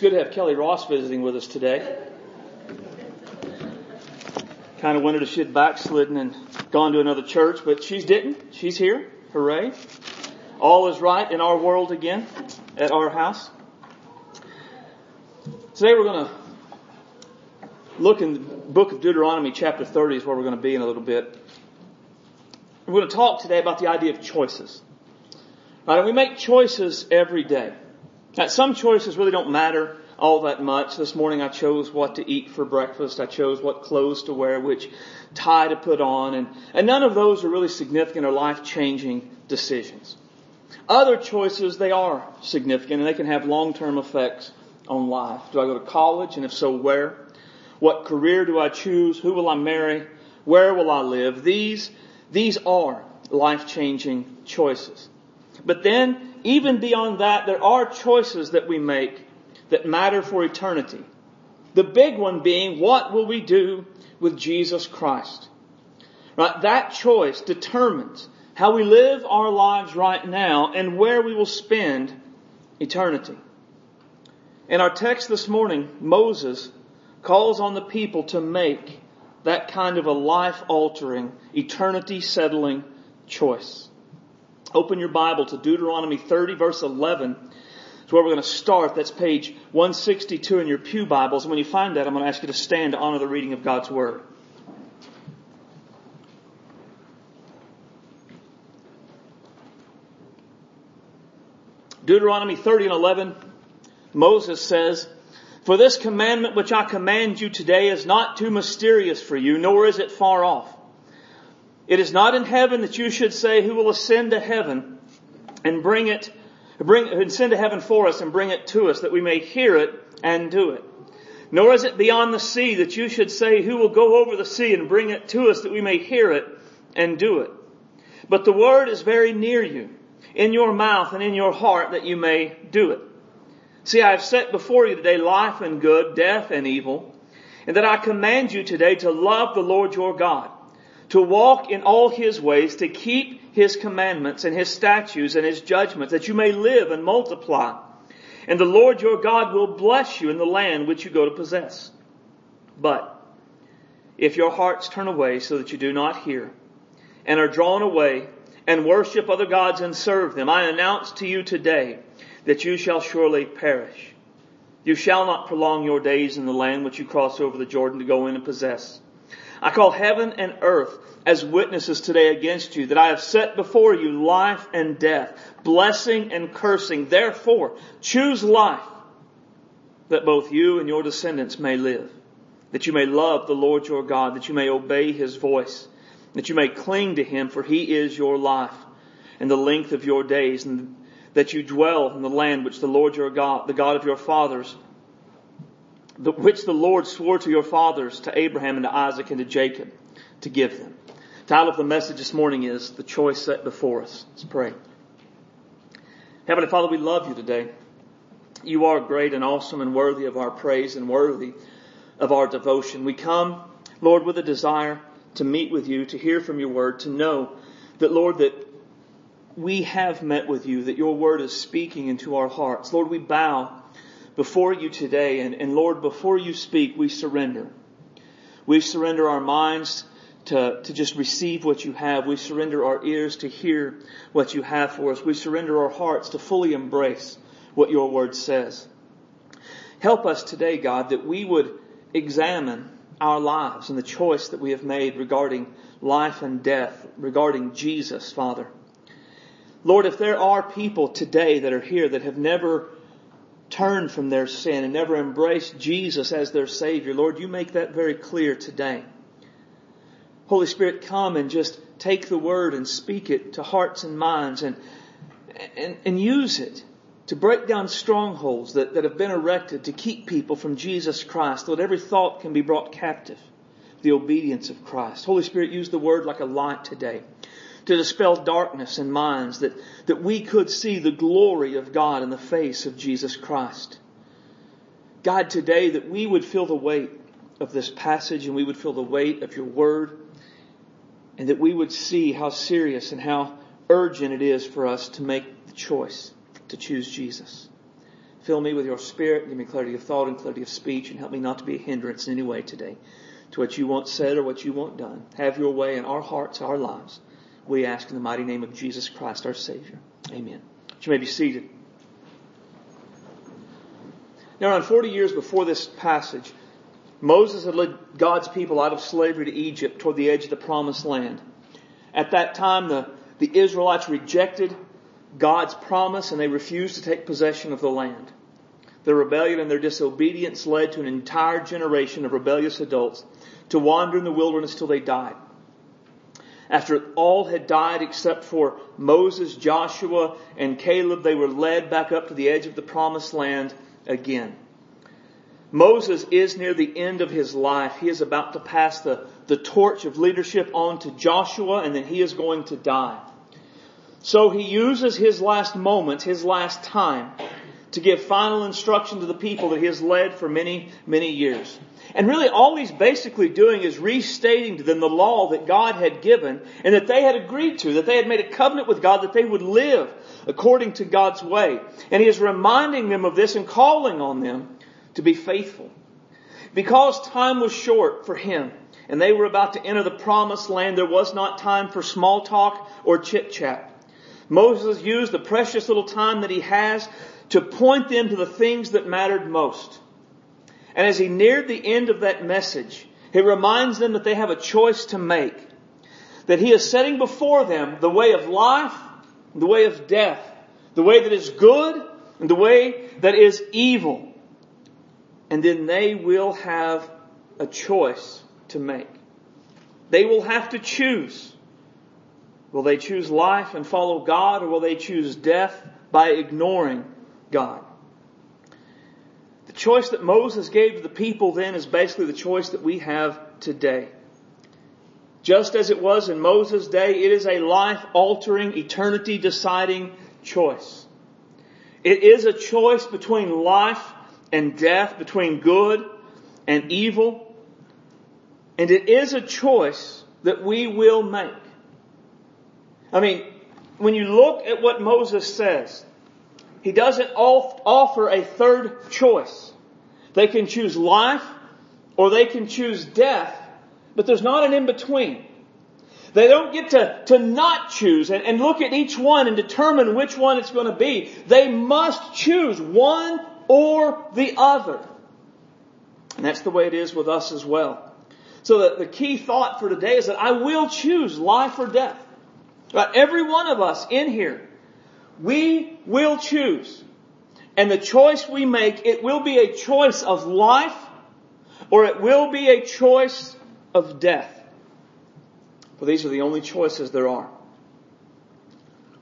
It's good to have Kelly Ross visiting with us today. Kind of wondered if she had backslidden and gone to another church, but she's didn't. She's here. Hooray. All is right in our world again at our house. Today we're going to look in the book of Deuteronomy chapter 30 is where we're going to be in a little bit. We're going to talk today about the idea of choices. Right? And we make choices every day. Now, some choices really don't matter all that much. This morning I chose what to eat for breakfast. I chose what clothes to wear, which tie to put on, and, and none of those are really significant or life-changing decisions. Other choices, they are significant and they can have long-term effects on life. Do I go to college? And if so, where? What career do I choose? Who will I marry? Where will I live? These, these are life-changing choices. But then, even beyond that, there are choices that we make that matter for eternity. The big one being, what will we do with Jesus Christ? Right? That choice determines how we live our lives right now and where we will spend eternity. In our text this morning, Moses calls on the people to make that kind of a life altering, eternity settling choice. Open your Bible to Deuteronomy 30 verse 11. It's where we're going to start. That's page 162 in your Pew Bibles. And when you find that, I'm going to ask you to stand to honor the reading of God's Word. Deuteronomy 30 and 11, Moses says, For this commandment which I command you today is not too mysterious for you, nor is it far off. It is not in heaven that you should say, Who will ascend to heaven and bring it, bring, and send to heaven for us and bring it to us, that we may hear it and do it. Nor is it beyond the sea that you should say, Who will go over the sea and bring it to us, that we may hear it and do it. But the word is very near you in your mouth and in your heart that you may do it. See, I have set before you today life and good, death and evil, and that I command you today to love the Lord your God, to walk in all his ways, to keep his commandments and his statutes and his judgments, that you may live and multiply. And the Lord your God will bless you in the land which you go to possess. But if your hearts turn away so that you do not hear, and are drawn away and worship other gods and serve them, I announce to you today that you shall surely perish. You shall not prolong your days in the land which you cross over the Jordan to go in and possess. I call heaven and earth as witnesses today against you that I have set before you life and death, blessing and cursing. Therefore, choose life that both you and your descendants may live, that you may love the Lord your God, that you may obey his voice that you may cling to him, for he is your life and the length of your days, and that you dwell in the land which the Lord your God, the God of your fathers, which the Lord swore to your fathers, to Abraham and to Isaac and to Jacob, to give them. The title of the message this morning is The Choice Set Before Us. Let's pray. Heavenly Father, we love you today. You are great and awesome and worthy of our praise and worthy of our devotion. We come, Lord, with a desire to meet with you, to hear from your word, to know that, Lord, that we have met with you, that your word is speaking into our hearts. Lord, we bow before you today, and, and Lord, before you speak, we surrender. We surrender our minds to, to just receive what you have. We surrender our ears to hear what you have for us. We surrender our hearts to fully embrace what your word says. Help us today, God, that we would examine our lives and the choice that we have made regarding life and death, regarding Jesus, Father. Lord, if there are people today that are here that have never turned from their sin and never embrace Jesus as their Savior, Lord, you make that very clear today. Holy Spirit, come and just take the word and speak it to hearts and minds and, and, and use it to break down strongholds that, that have been erected to keep people from Jesus Christ, so that every thought can be brought captive the obedience of Christ. Holy Spirit, use the word like a light today to dispel darkness in minds that, that we could see the glory of God in the face of Jesus Christ. God, today that we would feel the weight of this passage and we would feel the weight of your word and that we would see how serious and how urgent it is for us to make the choice to choose Jesus. Fill me with your spirit, give me clarity of thought and clarity of speech, and help me not to be a hindrance in any way today to what you want said or what you want done. Have your way in our hearts, our lives. We ask in the mighty name of Jesus Christ, our Savior. Amen. You may be seated. Now, around 40 years before this passage, Moses had led God's people out of slavery to Egypt toward the edge of the promised land. At that time, the, the Israelites rejected God's promise and they refused to take possession of the land. Their rebellion and their disobedience led to an entire generation of rebellious adults to wander in the wilderness till they died. After all had died except for Moses, Joshua, and Caleb, they were led back up to the edge of the promised land again. Moses is near the end of his life. He is about to pass the, the torch of leadership on to Joshua and then he is going to die. So he uses his last moments, his last time, to give final instruction to the people that he has led for many, many years. And really all he's basically doing is restating to them the law that God had given and that they had agreed to, that they had made a covenant with God that they would live according to God's way. And he is reminding them of this and calling on them to be faithful. Because time was short for him and they were about to enter the promised land, there was not time for small talk or chit chat. Moses used the precious little time that he has to point them to the things that mattered most. And as he neared the end of that message, he reminds them that they have a choice to make. That he is setting before them the way of life, the way of death, the way that is good, and the way that is evil and then they will have a choice to make. They will have to choose. Will they choose life and follow God or will they choose death by ignoring God? The choice that Moses gave to the people then is basically the choice that we have today. Just as it was in Moses' day, it is a life altering, eternity deciding choice. It is a choice between life and death, between good and evil. And it is a choice that we will make. I mean, when you look at what Moses says, he doesn't offer a third choice. They can choose life or they can choose death, but there's not an in between. They don't get to, to not choose and, and look at each one and determine which one it's going to be. They must choose one or the other. And that's the way it is with us as well. So the, the key thought for today is that I will choose life or death. Right? Every one of us in here, we will choose. And the choice we make, it will be a choice of life or it will be a choice of death. For these are the only choices there are.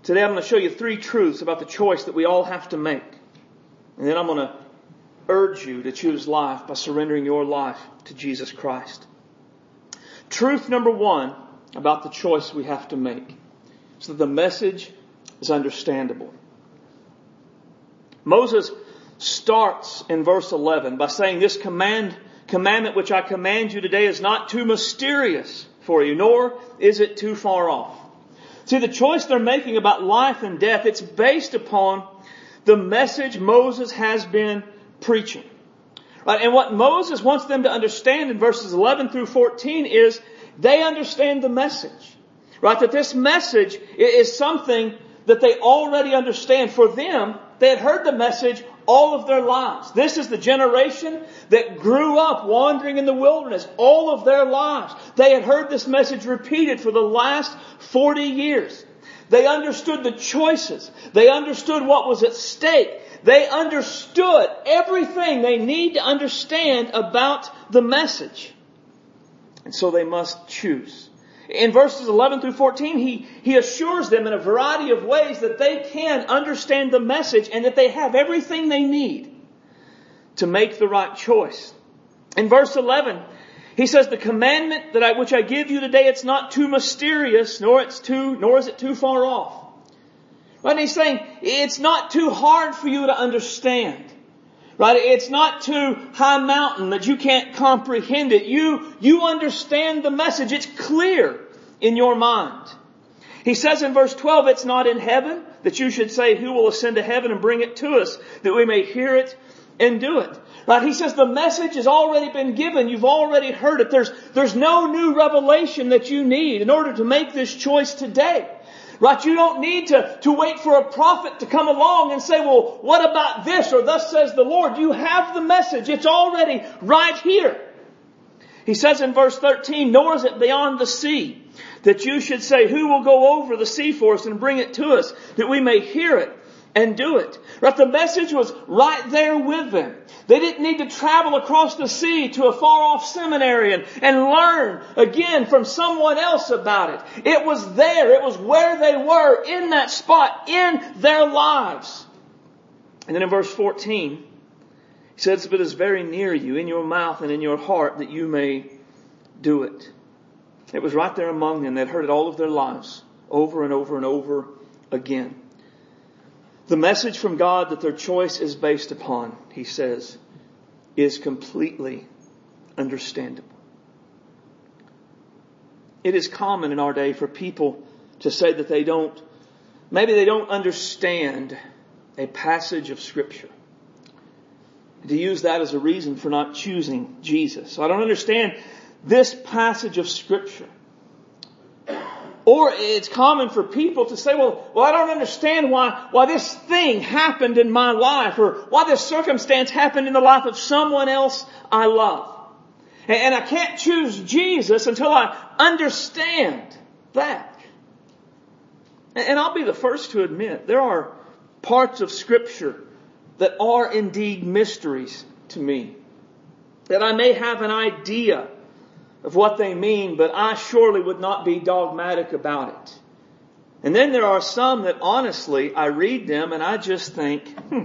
Today I'm going to show you three truths about the choice that we all have to make. And then I'm going to urge you to choose life by surrendering your life to Jesus Christ. Truth number one about the choice we have to make is that the message is understandable. Moses starts in verse 11 by saying this command, commandment which I command you today is not too mysterious for you, nor is it too far off. See, the choice they're making about life and death, it's based upon the message Moses has been preaching. Right? And what Moses wants them to understand in verses 11 through 14 is they understand the message. Right? That this message is something that they already understand. For them, they had heard the message all of their lives. This is the generation that grew up wandering in the wilderness all of their lives. They had heard this message repeated for the last 40 years. They understood the choices. They understood what was at stake. They understood everything they need to understand about the message. And so they must choose. In verses 11 through 14, he, he assures them in a variety of ways that they can understand the message and that they have everything they need to make the right choice. In verse 11, he says, the commandment that I, which I give you today, it's not too mysterious, nor it's too, nor is it too far off. And he's saying, it's not too hard for you to understand. Right? It's not too high mountain that you can't comprehend it. You, you understand the message. It's clear in your mind. He says in verse 12, it's not in heaven that you should say, who will ascend to heaven and bring it to us that we may hear it and do it. Right? He says the message has already been given. You've already heard it. There's, there's no new revelation that you need in order to make this choice today. Right? You don't need to, to wait for a prophet to come along and say, well, what about this? Or thus says the Lord. You have the message. It's already right here. He says in verse 13, nor is it beyond the sea that you should say, who will go over the sea for us and bring it to us that we may hear it and do it. Right? The message was right there with them. They didn't need to travel across the sea to a far off seminary and, and learn again from someone else about it. It was there. It was where they were in that spot in their lives. And then in verse 14, he says, but it's very near you, in your mouth and in your heart, that you may do it. It was right there among them. They'd heard it all of their lives, over and over and over again. The message from God that their choice is based upon, he says, is completely understandable. It is common in our day for people to say that they don't, maybe they don't understand a passage of scripture to use that as a reason for not choosing Jesus. So I don't understand this passage of scripture. Or it's common for people to say, well, well, I don't understand why, why this thing happened in my life or why this circumstance happened in the life of someone else I love. And I can't choose Jesus until I understand that. And I'll be the first to admit there are parts of scripture that are indeed mysteries to me. That I may have an idea of what they mean, but I surely would not be dogmatic about it. And then there are some that honestly, I read them and I just think, hmm,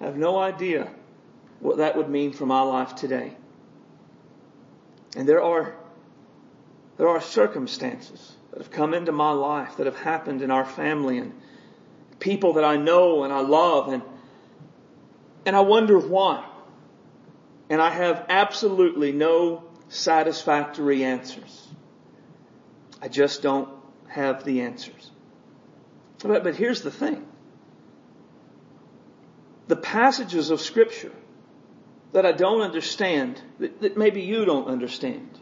I have no idea what that would mean for my life today. And there are, there are circumstances that have come into my life that have happened in our family and people that I know and I love and and I wonder why. And I have absolutely no satisfactory answers. I just don't have the answers. But, but here's the thing. The passages of scripture that I don't understand, that, that maybe you don't understand,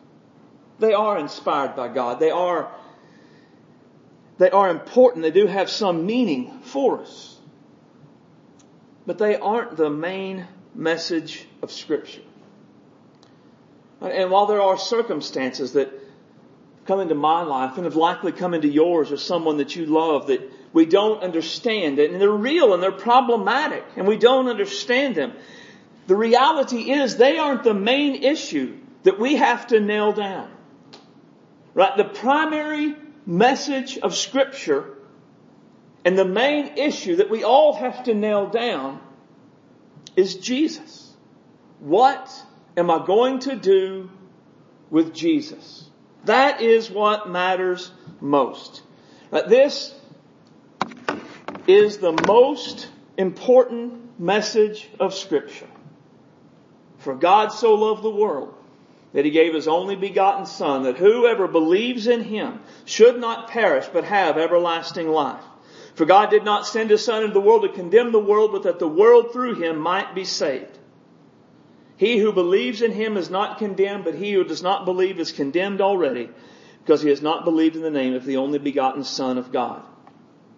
they are inspired by God. They are, they are important. They do have some meaning for us but they aren't the main message of Scripture. And while there are circumstances that come into my life and have likely come into yours or someone that you love that we don't understand and they're real and they're problematic and we don't understand them. The reality is they aren't the main issue that we have to nail down. Right? The primary message of scripture and the main issue that we all have to nail down is Jesus. What am I going to do with Jesus? That is what matters most. this is the most important message of scripture. For God so loved the world that he gave his only begotten son that whoever believes in him should not perish but have everlasting life. For God did not send his son into the world to condemn the world, but that the world through him might be saved. He who believes in him is not condemned, but he who does not believe is condemned already, because he has not believed in the name of the only begotten Son of God.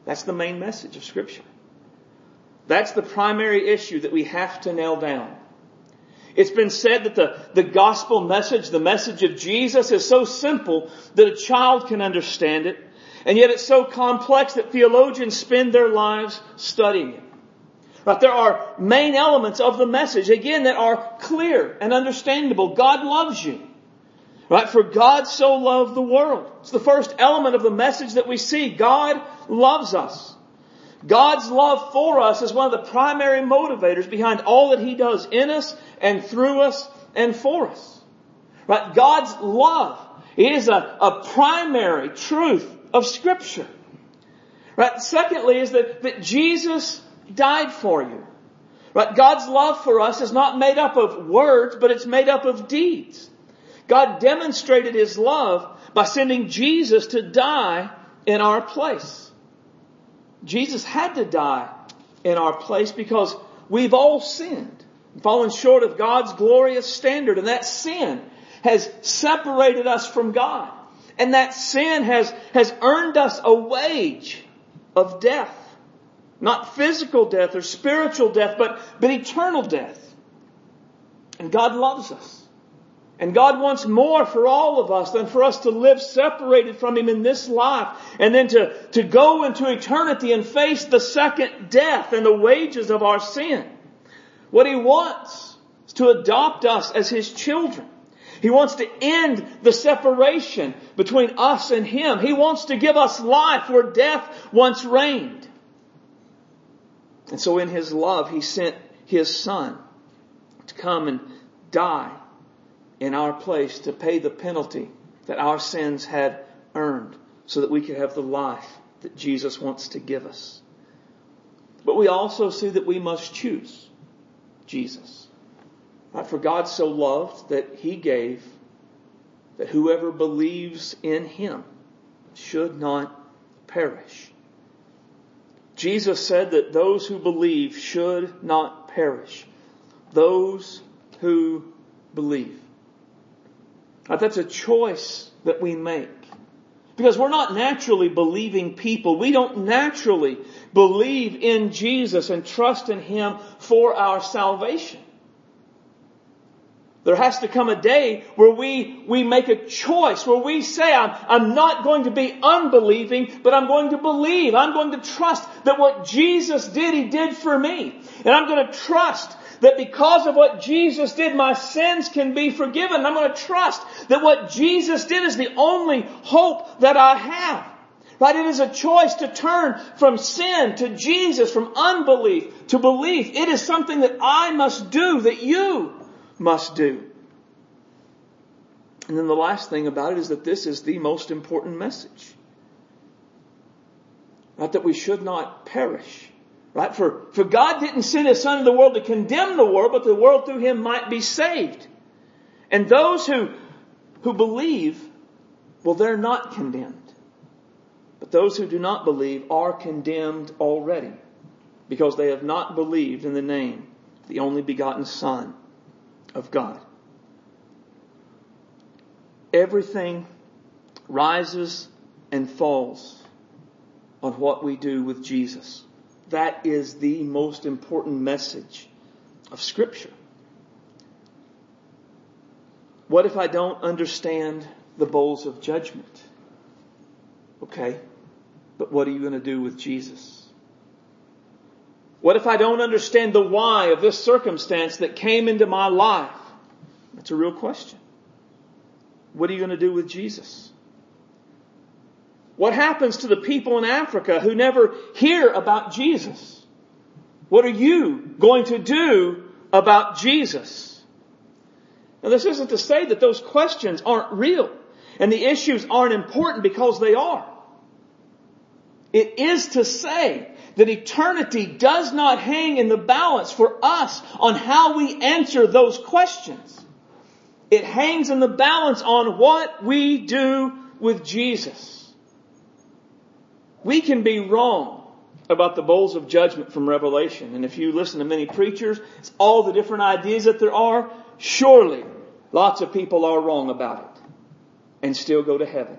That's the main message of scripture. That's the primary issue that we have to nail down. It's been said that the, the gospel message, the message of Jesus is so simple that a child can understand it and yet it's so complex that theologians spend their lives studying it. Right? There are main elements of the message, again, that are clear and understandable. God loves you. Right? For God so loved the world. It's the first element of the message that we see. God loves us. God's love for us is one of the primary motivators behind all that He does in us and through us and for us. Right? God's love is a, a primary truth of scripture. Right? Secondly is that, that Jesus died for you. Right? God's love for us is not made up of words, but it's made up of deeds. God demonstrated His love by sending Jesus to die in our place. Jesus had to die in our place because we've all sinned, fallen short of God's glorious standard, and that sin has separated us from God. And that sin has, has earned us a wage of death. Not physical death or spiritual death, but, but eternal death. And God loves us. And God wants more for all of us than for us to live separated from Him in this life and then to, to go into eternity and face the second death and the wages of our sin. What He wants is to adopt us as His children. He wants to end the separation between us and Him. He wants to give us life where death once reigned. And so in His love, He sent His Son to come and die in our place to pay the penalty that our sins had earned so that we could have the life that Jesus wants to give us. But we also see that we must choose Jesus. Right? For God so loved that he gave that whoever believes in him should not perish. Jesus said that those who believe should not perish. Those who believe. That's a choice that we make. Because we're not naturally believing people. We don't naturally believe in Jesus and trust in Him for our salvation. There has to come a day where we, we make a choice, where we say, I'm, I'm not going to be unbelieving, but I'm going to believe. I'm going to trust that what Jesus did, He did for me. And I'm going to trust that because of what Jesus did, my sins can be forgiven. I'm going to trust that what Jesus did is the only hope that I have. Right? It is a choice to turn from sin to Jesus, from unbelief to belief. It is something that I must do, that you must do. And then the last thing about it is that this is the most important message. Not that we should not perish. Right? For, for God didn't send His Son into the world to condemn the world, but the world through Him might be saved. And those who, who believe, well, they're not condemned. But those who do not believe are condemned already because they have not believed in the name, the only begotten Son of God. Everything rises and falls on what we do with Jesus. That is the most important message of Scripture. What if I don't understand the bowls of judgment? Okay, but what are you going to do with Jesus? What if I don't understand the why of this circumstance that came into my life? That's a real question. What are you going to do with Jesus? What happens to the people in Africa who never hear about Jesus? What are you going to do about Jesus? Now this isn't to say that those questions aren't real and the issues aren't important because they are. It is to say that eternity does not hang in the balance for us on how we answer those questions. It hangs in the balance on what we do with Jesus. We can be wrong about the bowls of judgment from Revelation. And if you listen to many preachers, it's all the different ideas that there are. Surely, lots of people are wrong about it and still go to heaven.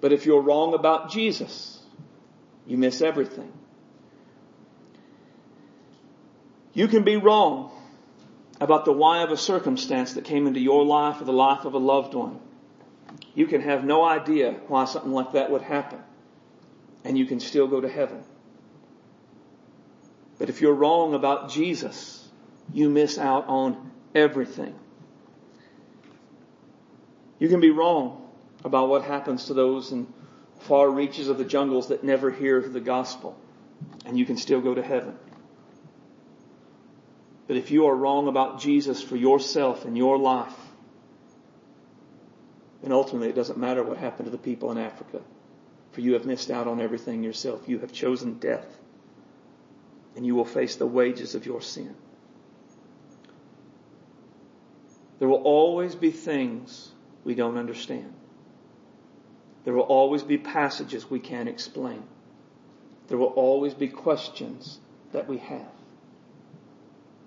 But if you're wrong about Jesus, you miss everything. You can be wrong about the why of a circumstance that came into your life or the life of a loved one. You can have no idea why something like that would happen and you can still go to heaven. But if you're wrong about Jesus, you miss out on everything. You can be wrong about what happens to those in far reaches of the jungles that never hear the gospel, and you can still go to heaven. But if you are wrong about Jesus for yourself and your life, then ultimately it doesn't matter what happened to the people in Africa for you have missed out on everything yourself. You have chosen death, and you will face the wages of your sin. There will always be things we don't understand. There will always be passages we can't explain. There will always be questions that we have.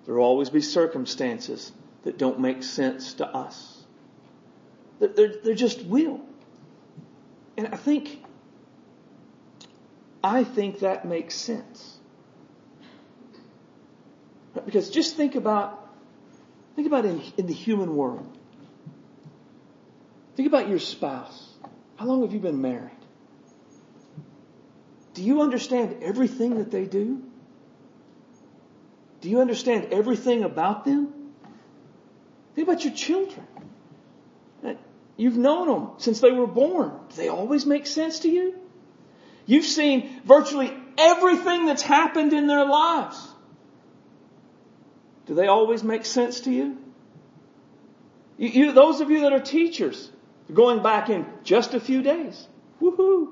There will always be circumstances that don't make sense to us. There, there just will. And I think, I think that makes sense. Because just think about, think about in, in the human world. Think about your spouse. How long have you been married? Do you understand everything that they do? Do you understand everything about them? Think about your children. You've known them since they were born. Do they always make sense to you? You've seen virtually everything that's happened in their lives. Do they always make sense to you? you, you those of you that are teachers, going back in just a few days. Woohoo!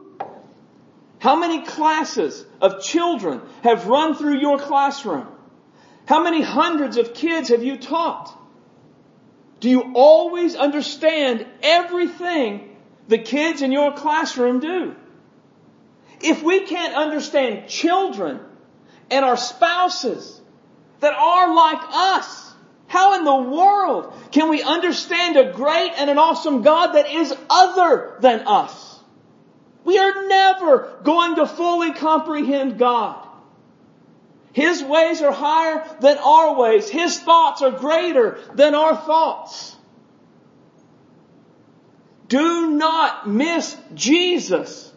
How many classes of children have run through your classroom? How many hundreds of kids have you taught? Do you always understand everything the kids in your classroom do? If we can't understand children and our spouses that are like us, how in the world can we understand a great and an awesome God that is other than us? We are never going to fully comprehend God. His ways are higher than our ways. His thoughts are greater than our thoughts. Do not miss Jesus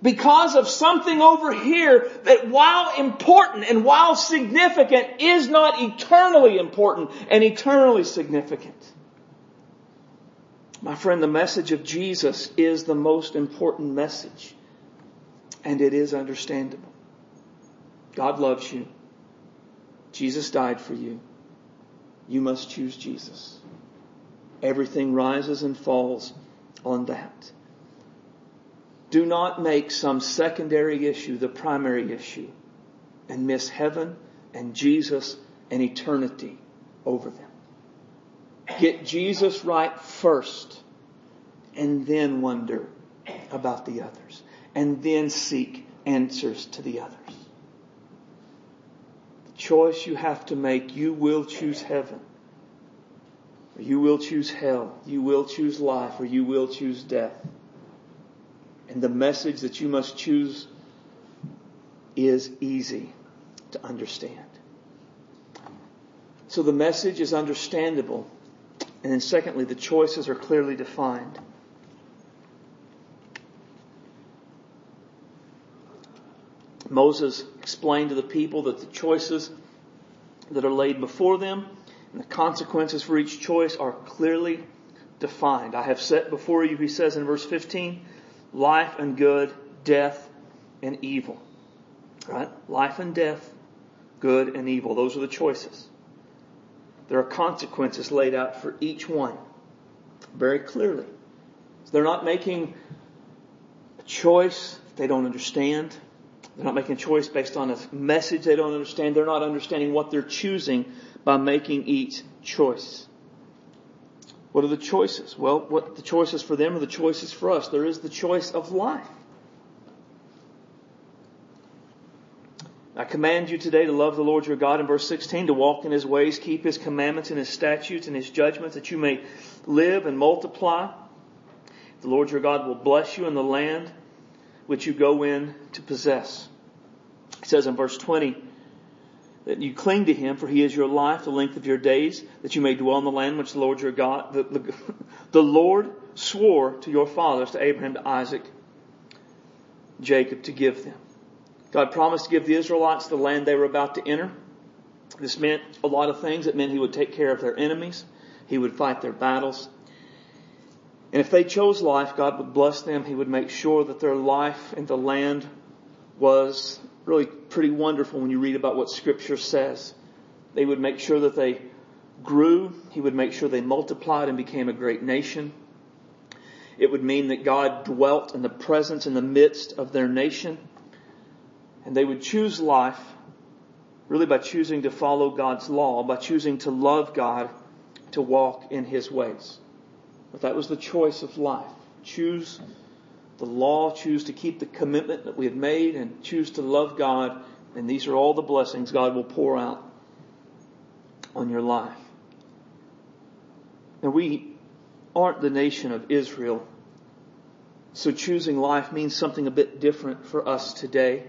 because of something over here that while important and while significant is not eternally important and eternally significant. My friend, the message of Jesus is the most important message and it is understandable. God loves you. Jesus died for you. You must choose Jesus. Everything rises and falls on that. Do not make some secondary issue the primary issue and miss heaven and Jesus and eternity over them. Get Jesus right first and then wonder about the others and then seek answers to the others The choice you have to make. You will choose heaven. Or you will choose hell. You will choose life or you will choose death. And the message that you must choose is easy to understand. So the message is understandable. And then secondly, the choices are clearly defined. Moses explained to the people that the choices that are laid before them and the consequences for each choice are clearly defined. I have set before you, he says in verse 15, life and good, death and evil. Right? Life and death, good and evil. Those are the choices. There are consequences laid out for each one very clearly. So they're not making a choice they don't understand. They're not making a choice based on a message they don't understand. They're not understanding what they're choosing by making each choice. What are the choices? Well, what the choices for them are the choices for us. There is the choice of life. I command you today to love the Lord your God in verse 16, to walk in his ways, keep his commandments and his statutes and his judgments, that you may live and multiply. The Lord your God will bless you in the land which you go in to possess. It says in verse 20 that you cling to him, for he is your life, the length of your days, that you may dwell in the land which the Lord your God, the, the, the Lord swore to your fathers, to Abraham, to Isaac, Jacob, to give them. God promised to give the Israelites the land they were about to enter. This meant a lot of things. It meant he would take care of their enemies. He would fight their battles. And if they chose life, God would bless them. He would make sure that their life in the land was really pretty wonderful when you read about what scripture says. They would make sure that they grew. He would make sure they multiplied and became a great nation. It would mean that God dwelt in the presence in the midst of their nation. And they would choose life really by choosing to follow God's law, by choosing to love God, to walk in His ways. But that was the choice of life. Choose the law, choose to keep the commitment that we have made, and choose to love God. And these are all the blessings God will pour out on your life. Now, we aren't the nation of Israel, so choosing life means something a bit different for us today,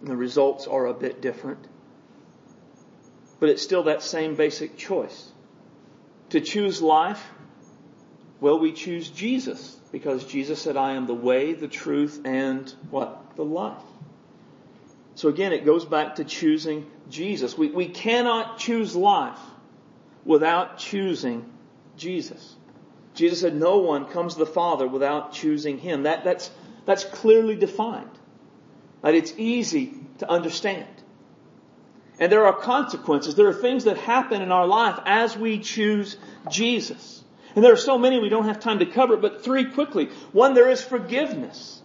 and the results are a bit different. But it's still that same basic choice. To choose life, well, we choose Jesus because Jesus said, I am the way, the truth, and what? The life. So again, it goes back to choosing Jesus. We, we cannot choose life without choosing Jesus. Jesus said, no one comes to the Father without choosing Him. That, that's, that's clearly defined. That it's easy to understand. And there are consequences. There are things that happen in our life as we choose Jesus. And there are so many we don't have time to cover, but three quickly. One, there is forgiveness.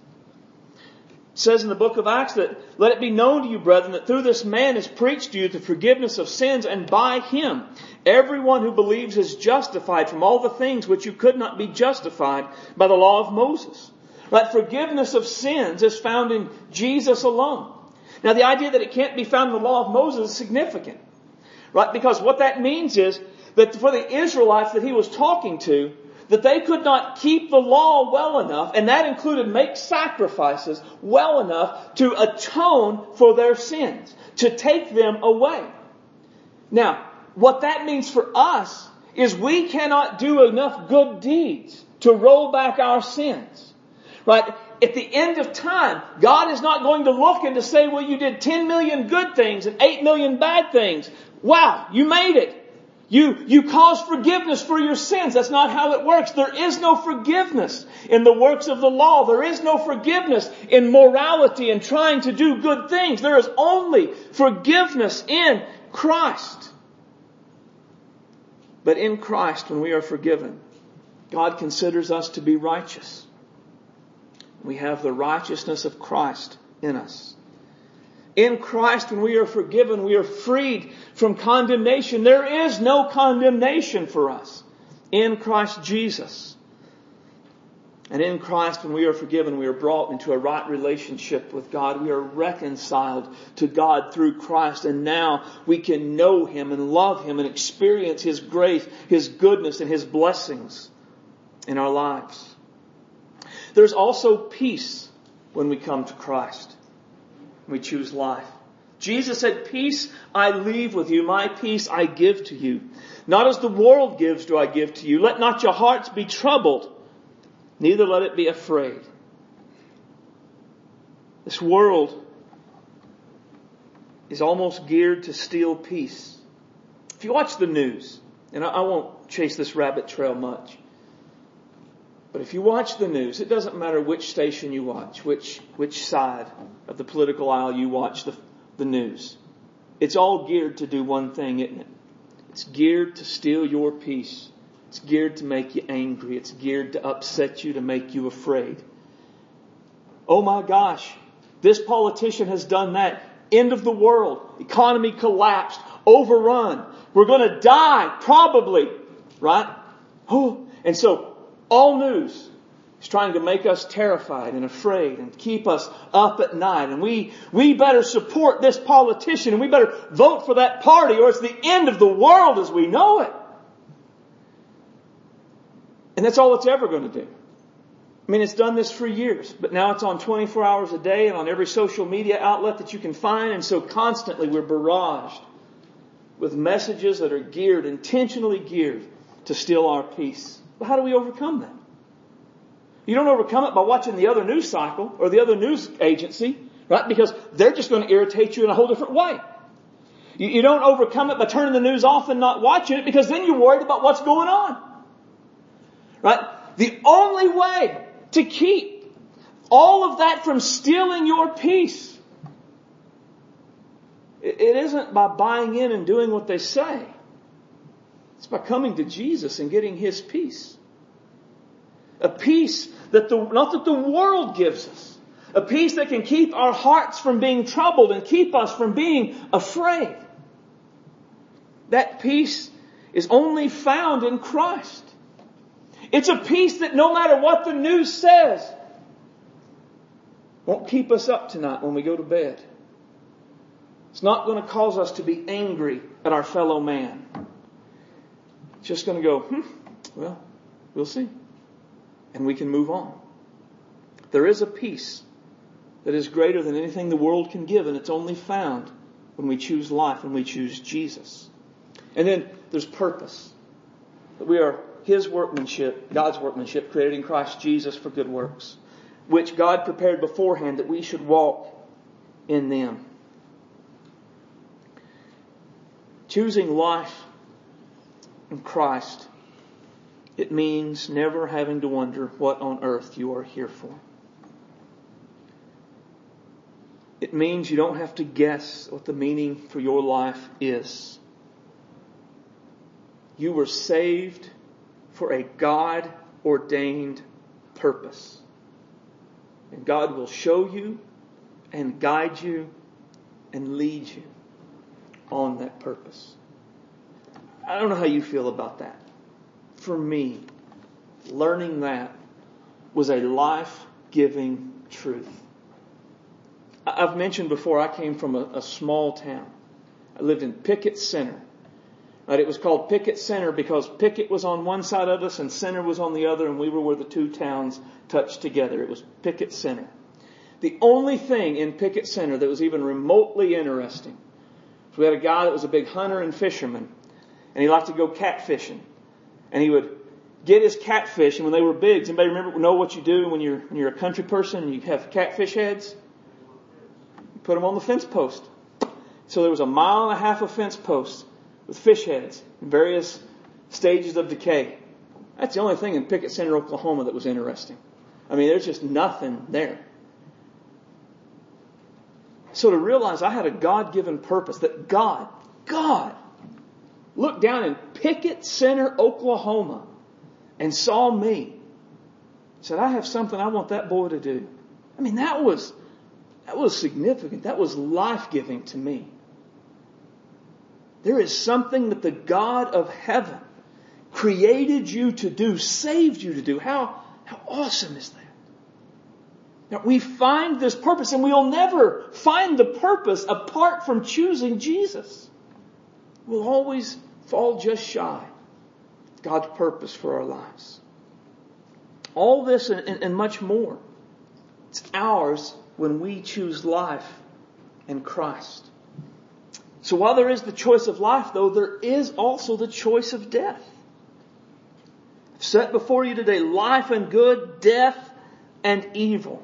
It says in the book of Acts that, let it be known to you, brethren, that through this man is preached to you the forgiveness of sins, and by him everyone who believes is justified from all the things which you could not be justified by the law of Moses. That forgiveness of sins is found in Jesus alone. Now the idea that it can't be found in the law of Moses is significant. Right? Because what that means is that for the Israelites that he was talking to, that they could not keep the law well enough, and that included make sacrifices well enough to atone for their sins, to take them away. Now, what that means for us is we cannot do enough good deeds to roll back our sins. Right? At the end of time, God is not going to look and to say, well, you did 10 million good things and 8 million bad things. Wow, you made it. You, you cause forgiveness for your sins. That's not how it works. There is no forgiveness in the works of the law. There is no forgiveness in morality and trying to do good things. There is only forgiveness in Christ. But in Christ, when we are forgiven, God considers us to be righteous. We have the righteousness of Christ in us. In Christ, when we are forgiven, we are freed from condemnation. There is no condemnation for us in Christ Jesus. And in Christ, when we are forgiven, we are brought into a right relationship with God. We are reconciled to God through Christ. And now we can know Him and love Him and experience His grace, His goodness, and His blessings in our lives. There's also peace when we come to Christ we choose life. Jesus said, peace I leave with you, my peace I give to you. Not as the world gives do I give to you. Let not your hearts be troubled, neither let it be afraid. This world is almost geared to steal peace. If you watch the news, and I won't chase this rabbit trail much, but if you watch the news, it doesn't matter which station you watch, which, which side of the political aisle you watch the, the news. It's all geared to do one thing, isn't it? It's geared to steal your peace. It's geared to make you angry. It's geared to upset you, to make you afraid. Oh my gosh, this politician has done that. End of the world. Economy collapsed. Overrun. We're gonna die, probably. Right? Oh, and so all news is trying to make us terrified and afraid and keep us up at night. And we, we better support this politician and we better vote for that party or it's the end of the world as we know it. And that's all it's ever going to do. I mean, it's done this for years, but now it's on 24 hours a day and on every social media outlet that you can find. And so constantly we're barraged with messages that are geared, intentionally geared to steal our peace. But how do we overcome that? You don't overcome it by watching the other news cycle or the other news agency, right? Because they're just going to irritate you in a whole different way. You, you don't overcome it by turning the news off and not watching it because then you're worried about what's going on. Right? The only way to keep all of that from stealing your peace, it isn't by buying in and doing what they say. It's by coming to Jesus and getting His peace. A peace that the, not that the world gives us. A peace that can keep our hearts from being troubled and keep us from being afraid. That peace is only found in Christ. It's a peace that no matter what the news says, Won't keep us up tonight when we go to bed. It's not going to cause us to be angry at our fellow man. Just going to go, hmm, well, we'll see. And we can move on. There is a peace that is greater than anything the world can give, and it's only found when we choose life, when we choose Jesus. And then there's purpose. That we are His workmanship, God's workmanship, created in Christ Jesus for good works, which God prepared beforehand that we should walk in them. Choosing life in Christ, it means never having to wonder what on earth you are here for. It means you don't have to guess what the meaning for your life is. You were saved for a God ordained purpose. And God will show you and guide you and lead you on that purpose. I don't know how you feel about that. For me, learning that was a life giving truth. I've mentioned before I came from a, a, small town. I lived in Pickett Center. Right, it was called Pickett Center because Pickett was on one side of us and Center was on the other and we were where the two towns touched together. It was Pickett Center. The only thing in Pickett Center that was even remotely interesting was we had a guy that was a big hunter and fisherman, and he liked to go catfishing. And he would get his catfish, and when they were big, does anybody remember know what you do when you're when you're a country person and you have catfish heads? You put them on the fence post. So there was a mile and a half of fence posts with fish heads in various stages of decay. That's the only thing in Pickett Center, Oklahoma that was interesting. I mean, there's just nothing there. So to realize I had a God given purpose, that God, God, looked down in Pickett Center, Oklahoma, and saw me. Said, I have something I want that boy to do. I mean, that was, that was significant. That was life giving to me. There is something that the God of heaven created you to do, saved you to do. How, how awesome is that? Now, we find this purpose, and we'll never find the purpose apart from choosing Jesus. We'll always fall just shy God's purpose for our lives. All this and, and, and much more. It's ours when we choose life in Christ. So while there is the choice of life, though, there is also the choice of death. Set before you today life and good, death and evil.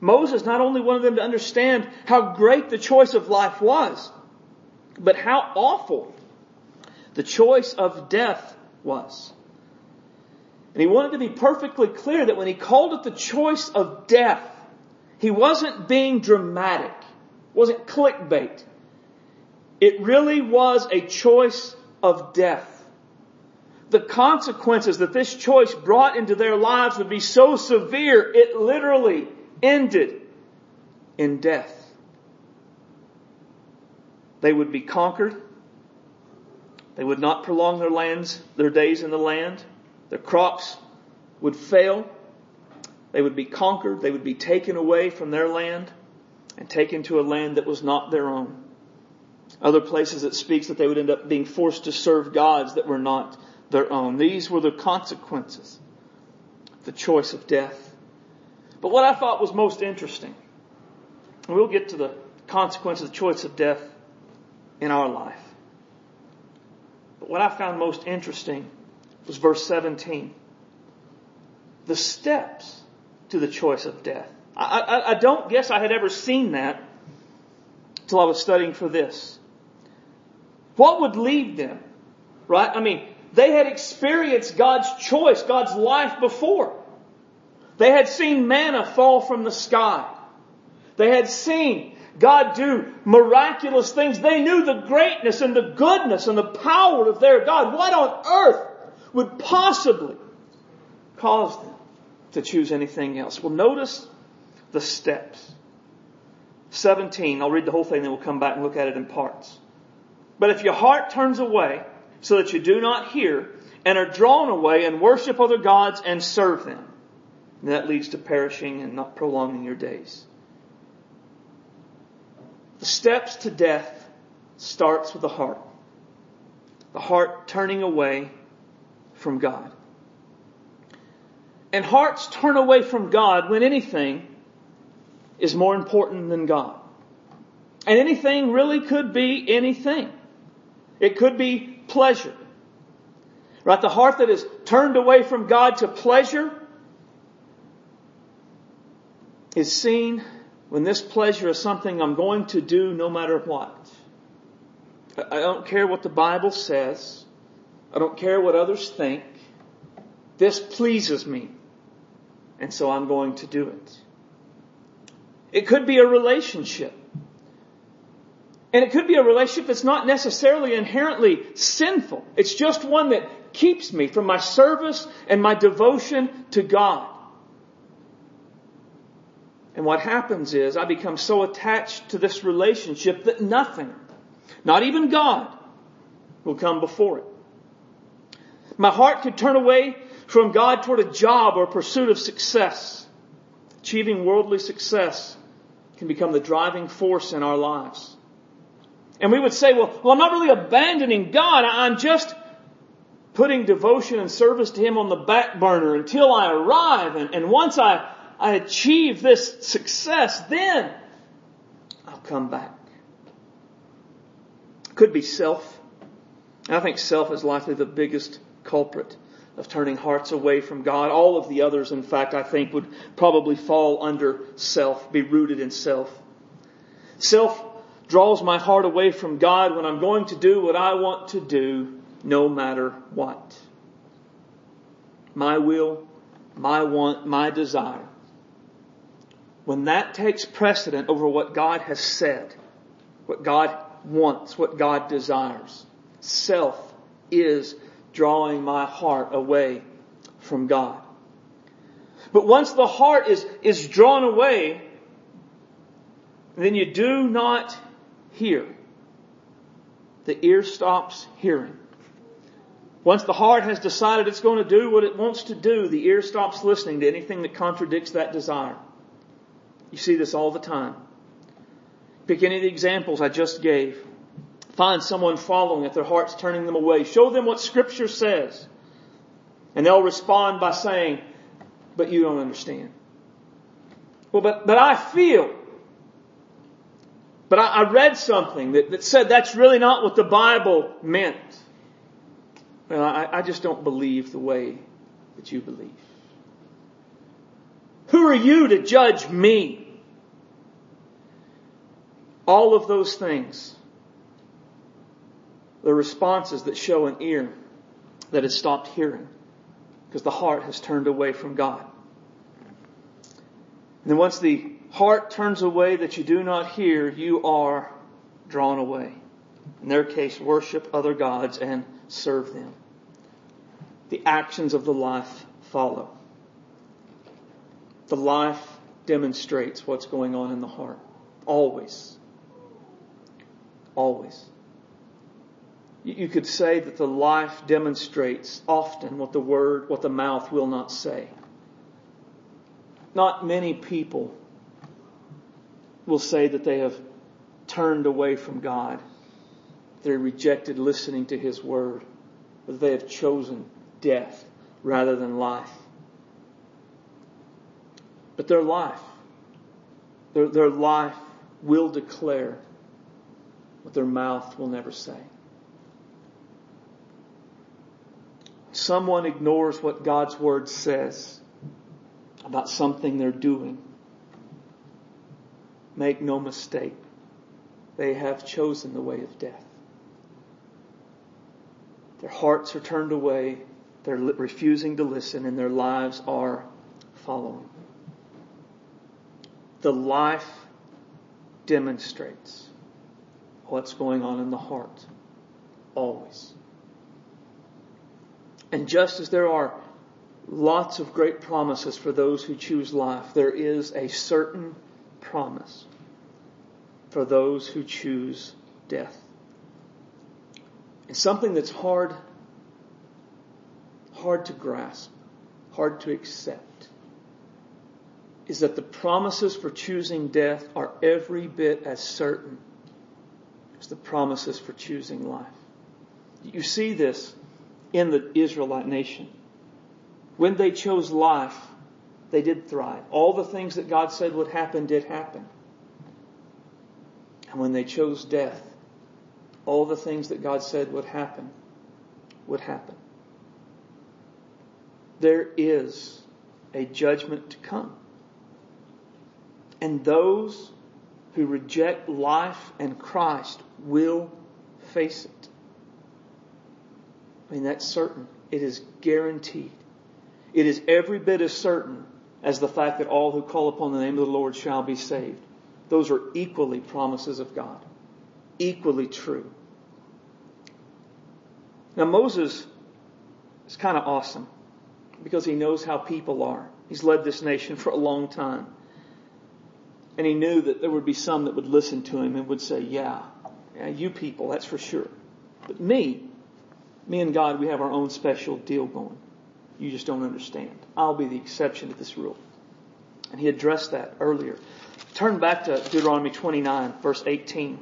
Moses not only wanted them to understand how great the choice of life was, but how awful the choice of death was. And he wanted to be perfectly clear that when he called it the choice of death, he wasn't being dramatic, wasn't clickbait. It really was a choice of death. The consequences that this choice brought into their lives would be so severe, it literally ended in death. They would be conquered. They would not prolong their lands, their days in the land. Their crops would fail. They would be conquered. They would be taken away from their land and taken to a land that was not their own. Other places it speaks that they would end up being forced to serve gods that were not their own. These were the consequences, the choice of death. But what I thought was most interesting, and we'll get to the consequence of the choice of death in our life. But what I found most interesting was verse 17. The steps to the choice of death. I, I, I don't guess I had ever seen that until I was studying for this. What would lead them? Right? I mean, they had experienced God's choice, God's life before. They had seen manna fall from the sky. They had seen God do miraculous things. They knew the greatness and the goodness and the power of their God. What on earth would possibly cause them to choose anything else? Well, notice the steps. 17, I'll read the whole thing, then we'll come back and look at it in parts. But if your heart turns away so that you do not hear and are drawn away and worship other gods and serve them, that leads to perishing and not prolonging your days. The steps to death starts with the heart. The heart turning away from God. And hearts turn away from God when anything is more important than God. And anything really could be anything. It could be pleasure. Right? The heart that is turned away from God to pleasure is seen when this pleasure is something I'm going to do no matter what. I don't care what the Bible says. I don't care what others think. This pleases me. And so I'm going to do it. It could be a relationship. And it could be a relationship that's not necessarily inherently sinful. It's just one that keeps me from my service and my devotion to God. And what happens is I become so attached to this relationship that nothing, not even God, will come before it. My heart could turn away from God toward a job or pursuit of success. Achieving worldly success can become the driving force in our lives. And we would say, well, well, I'm not really abandoning God. I'm just putting devotion and service to Him on the back burner until I arrive. And, and once I, I achieve this success, then I'll come back. Could be self. I think self is likely the biggest culprit of turning hearts away from God. All of the others, in fact, I think would probably fall under self, be rooted in self. Self draws my heart away from God when I'm going to do what I want to do no matter what. My will, my want, my desire. When that takes precedent over what God has said, what God wants, what God desires, self is drawing my heart away from God. But once the heart is, is drawn away, then you do not hear. The ear stops hearing. Once the heart has decided it's going to do what it wants to do, the ear stops listening to anything that contradicts that desire. You see this all the time. Pick any of the examples I just gave. Find someone following if their heart's turning them away. Show them what scripture says. And they'll respond by saying, but you don't understand. Well, but, but I feel. But I, I read something that, that said that's really not what the Bible meant. Well, I, I just don't believe the way that you believe. Who are you to judge me? All of those things the responses that show an ear that has stopped hearing because the heart has turned away from God. And then once the heart turns away that you do not hear, you are drawn away. In their case, worship other gods and serve them. The actions of the life follow. The life demonstrates what's going on in the heart. Always. Always. You could say that the life demonstrates often what the word, what the mouth will not say. Not many people will say that they have turned away from God. They rejected listening to His word. That they have chosen death rather than life. But their life, their, their life will declare what their mouth will never say. someone ignores what God's Word says about something they're doing, make no mistake, they have chosen the way of death. Their hearts are turned away, they're refusing to listen, and their lives are following. The life demonstrates what's going on in the heart. Always. And just as there are lots of great promises for those who choose life, there is a certain promise for those who choose death. It's something that's hard, hard to grasp, hard to accept. is that the promises for choosing death are every bit as certain the promises for choosing life. You see this in the Israelite nation. When they chose life, they did thrive. All the things that God said would happen did happen. And when they chose death, all the things that God said would happen would happen. There is a judgment to come. And those who reject life and Christ will face it. I mean, that's certain. It is guaranteed. It is every bit as certain as the fact that all who call upon the name of the Lord shall be saved. Those are equally promises of God. Equally true. Now Moses is kind of awesome because he knows how people are. He's led this nation for a long time. And he knew that there would be some that would listen to him and would say, yeah, yeah, you people, that's for sure. But me, me and God, we have our own special deal going. You just don't understand. I'll be the exception to this rule. And he addressed that earlier. Turn back to Deuteronomy 29, verse 18.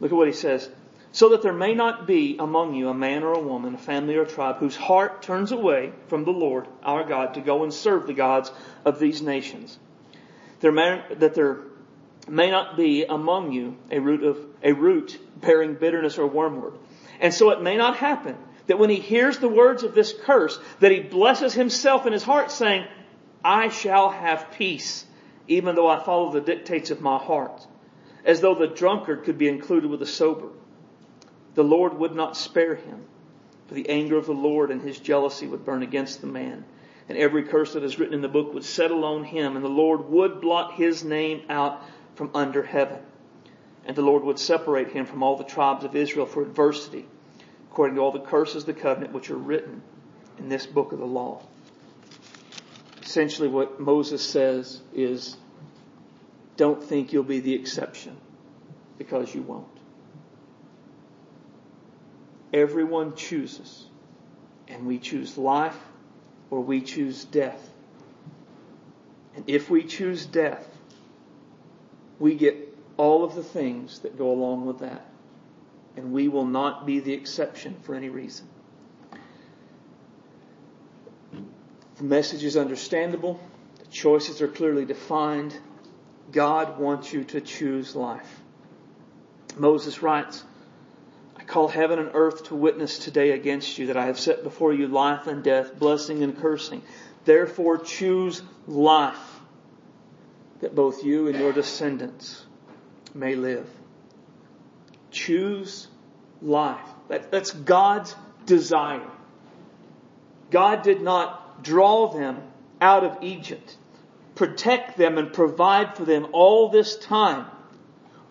Look at what he says. So that there may not be among you a man or a woman, a family or a tribe, whose heart turns away from the Lord our God to go and serve the gods of these nations. There may, that there may not be among you a root of a root bearing bitterness or wormwood. And so it may not happen that when he hears the words of this curse, that he blesses himself in his heart saying, I shall have peace, even though I follow the dictates of my heart. As though the drunkard could be included with the sober. The Lord would not spare him, for the anger of the Lord and his jealousy would burn against the man. And every curse that is written in the book would settle on him, and the Lord would blot his name out from under heaven. And the Lord would separate him from all the tribes of Israel for adversity, according to all the curses of the covenant which are written in this book of the law. Essentially what Moses says is, don't think you'll be the exception, because you won't. Everyone chooses, and we choose life or we choose death. And if we choose death, we get all of the things that go along with that. And we will not be the exception for any reason. The message is understandable. The choices are clearly defined. God wants you to choose life. Moses writes, I call heaven and earth to witness today against you that I have set before you life and death, blessing and cursing. Therefore choose life that both you and your descendants may live. Choose life. That, that's God's desire. God did not draw them out of Egypt, protect them and provide for them all this time,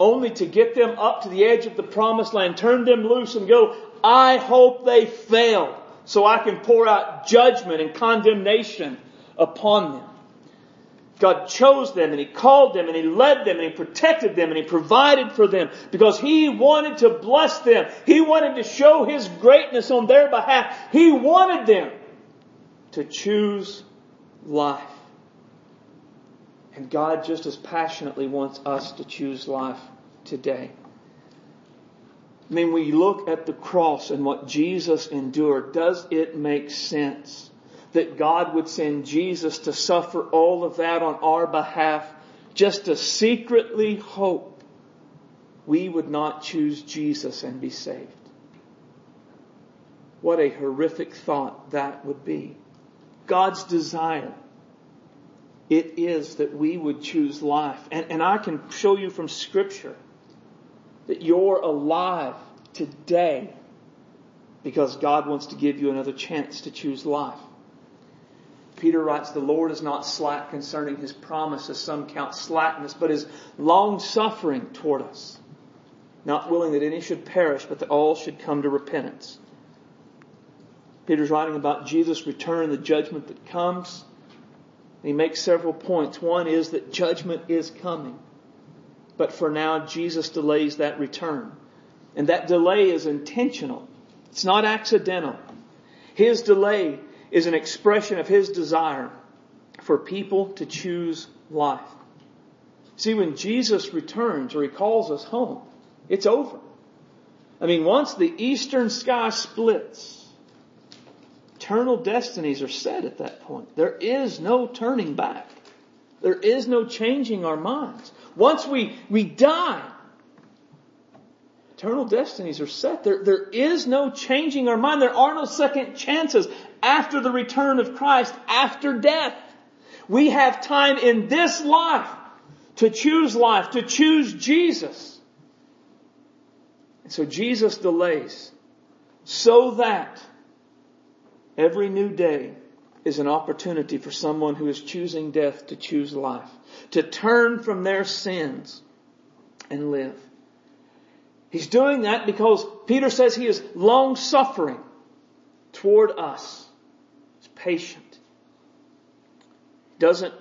only to get them up to the edge of the promised land, turn them loose and go, I hope they fail so I can pour out judgment and condemnation upon them. God chose them and He called them and He led them and He protected them and He provided for them because He wanted to bless them. He wanted to show His greatness on their behalf. He wanted them to choose life. And God just as passionately wants us to choose life today. I mean, you look at the cross and what Jesus endured, does it make sense? that God would send Jesus to suffer all of that on our behalf just to secretly hope we would not choose Jesus and be saved. What a horrific thought that would be. God's desire. It is that we would choose life. And, and I can show you from scripture that you're alive today because God wants to give you another chance to choose life. Peter writes, The Lord is not slack concerning his promise, as some count slackness, but is long suffering toward us, not willing that any should perish, but that all should come to repentance. Peter's writing about Jesus' return the judgment that comes. He makes several points. One is that judgment is coming. But for now, Jesus delays that return. And that delay is intentional. It's not accidental. His delay is an expression of His desire for people to choose life. See, when Jesus returns or He calls us home, it's over. I mean, once the eastern sky splits, eternal destinies are set at that point. There is no turning back. There is no changing our minds. Once we, we die, eternal destinies are set. There, there is no changing our mind. There are no second chances after the return of Christ, after death. We have time in this life to choose life, to choose Jesus. And so Jesus delays so that every new day is an opportunity for someone who is choosing death to choose life, to turn from their sins and live. He's doing that because Peter says he is long suffering toward us. He's patient. Doesn't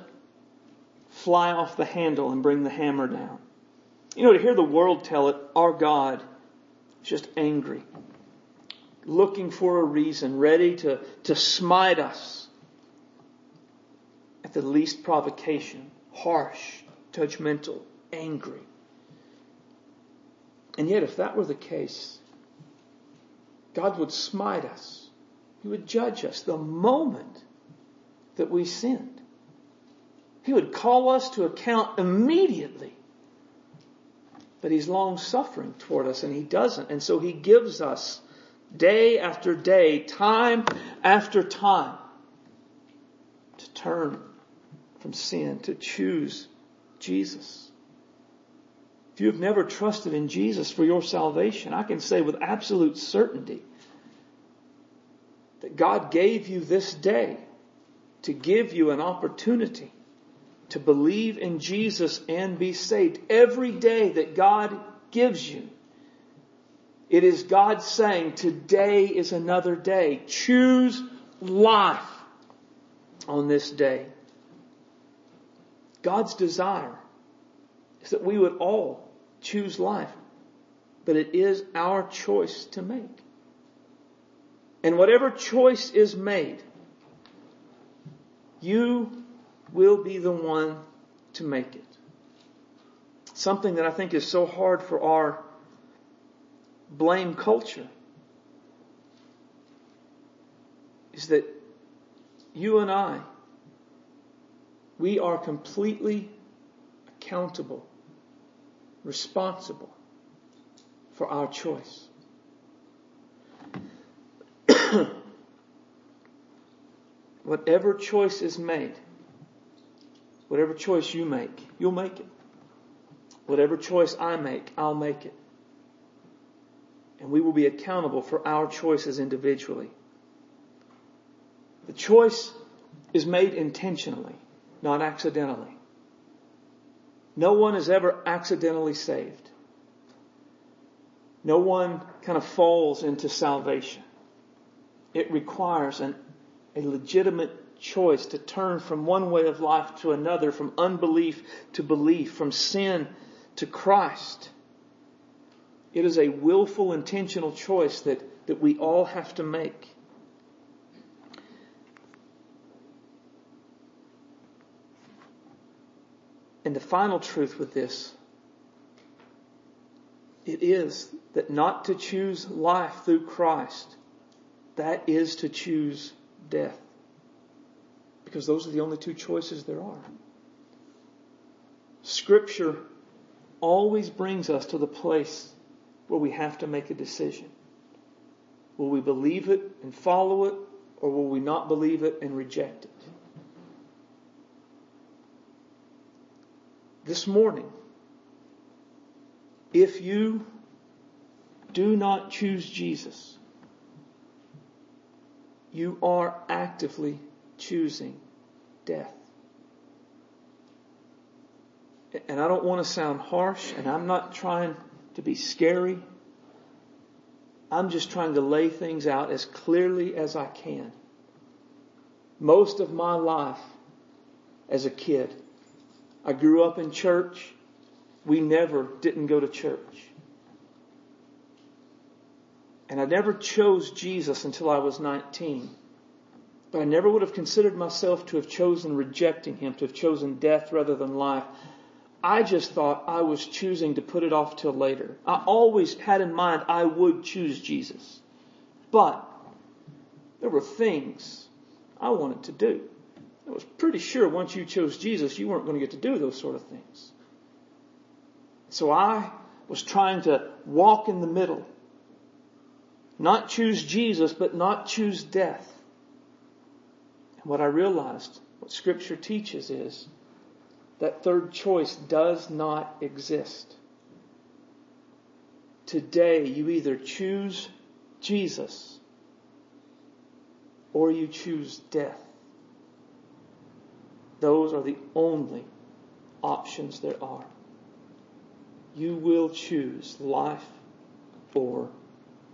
fly off the handle and bring the hammer down. You know, to hear the world tell it, our God is just angry, looking for a reason, ready to, to smite us at the least provocation, harsh, judgmental, angry. And yet, if that were the case, God would smite us. He would judge us the moment that we sinned. He would call us to account immediately. But He's long suffering toward us and He doesn't. And so He gives us day after day, time after time to turn from sin, to choose Jesus. If you have never trusted in Jesus for your salvation, I can say with absolute certainty that God gave you this day to give you an opportunity to believe in Jesus and be saved. Every day that God gives you, it is God saying, today is another day. Choose life on this day. God's desire is that we would all choose life. But it is our choice to make. And whatever choice is made, you will be the one to make it. Something that I think is so hard for our blame culture is that you and I, we are completely accountable responsible for our choice. whatever choice is made, whatever choice you make, you'll make it. Whatever choice I make, I'll make it. And we will be accountable for our choices individually. The choice is made intentionally, not accidentally. No one is ever accidentally saved. No one kind of falls into salvation. It requires an, a legitimate choice to turn from one way of life to another, from unbelief to belief, from sin to Christ. It is a willful, intentional choice that, that we all have to make. And the final truth with this, it is that not to choose life through Christ, that is to choose death. Because those are the only two choices there are. Scripture always brings us to the place where we have to make a decision. Will we believe it and follow it, or will we not believe it and reject it? This morning, if you do not choose Jesus, you are actively choosing death. And I don't want to sound harsh, and I'm not trying to be scary. I'm just trying to lay things out as clearly as I can. Most of my life as a kid, I grew up in church. We never didn't go to church. And I never chose Jesus until I was 19. But I never would have considered myself to have chosen rejecting Him, to have chosen death rather than life. I just thought I was choosing to put it off till later. I always had in mind I would choose Jesus. But there were things I wanted to do. I was pretty sure once you chose Jesus, you weren't going to get to do those sort of things. So I was trying to walk in the middle. Not choose Jesus, but not choose death. And what I realized, what scripture teaches is that third choice does not exist. Today you either choose Jesus or you choose death. Those are the only options there are. You will choose life or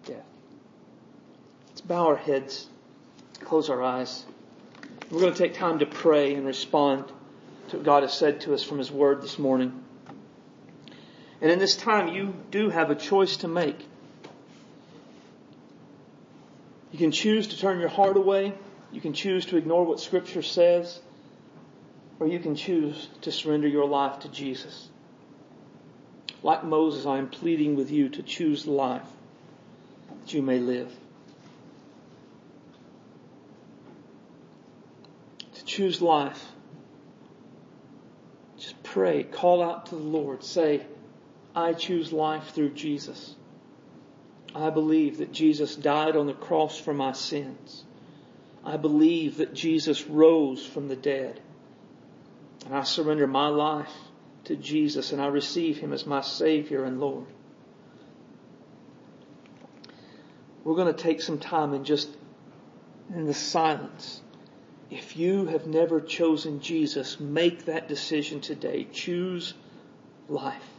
death. Let's bow our heads, close our eyes. We're going to take time to pray and respond to what God has said to us from His Word this morning. And in this time, you do have a choice to make. You can choose to turn your heart away. You can choose to ignore what Scripture says. Or you can choose to surrender your life to Jesus. Like Moses, I am pleading with you to choose life that you may live. To choose life. Just pray, call out to the Lord, say, I choose life through Jesus. I believe that Jesus died on the cross for my sins. I believe that Jesus rose from the dead. And I surrender my life to Jesus and I receive Him as my Savior and Lord. We're going to take some time and just in the silence. If you have never chosen Jesus, make that decision today. Choose life.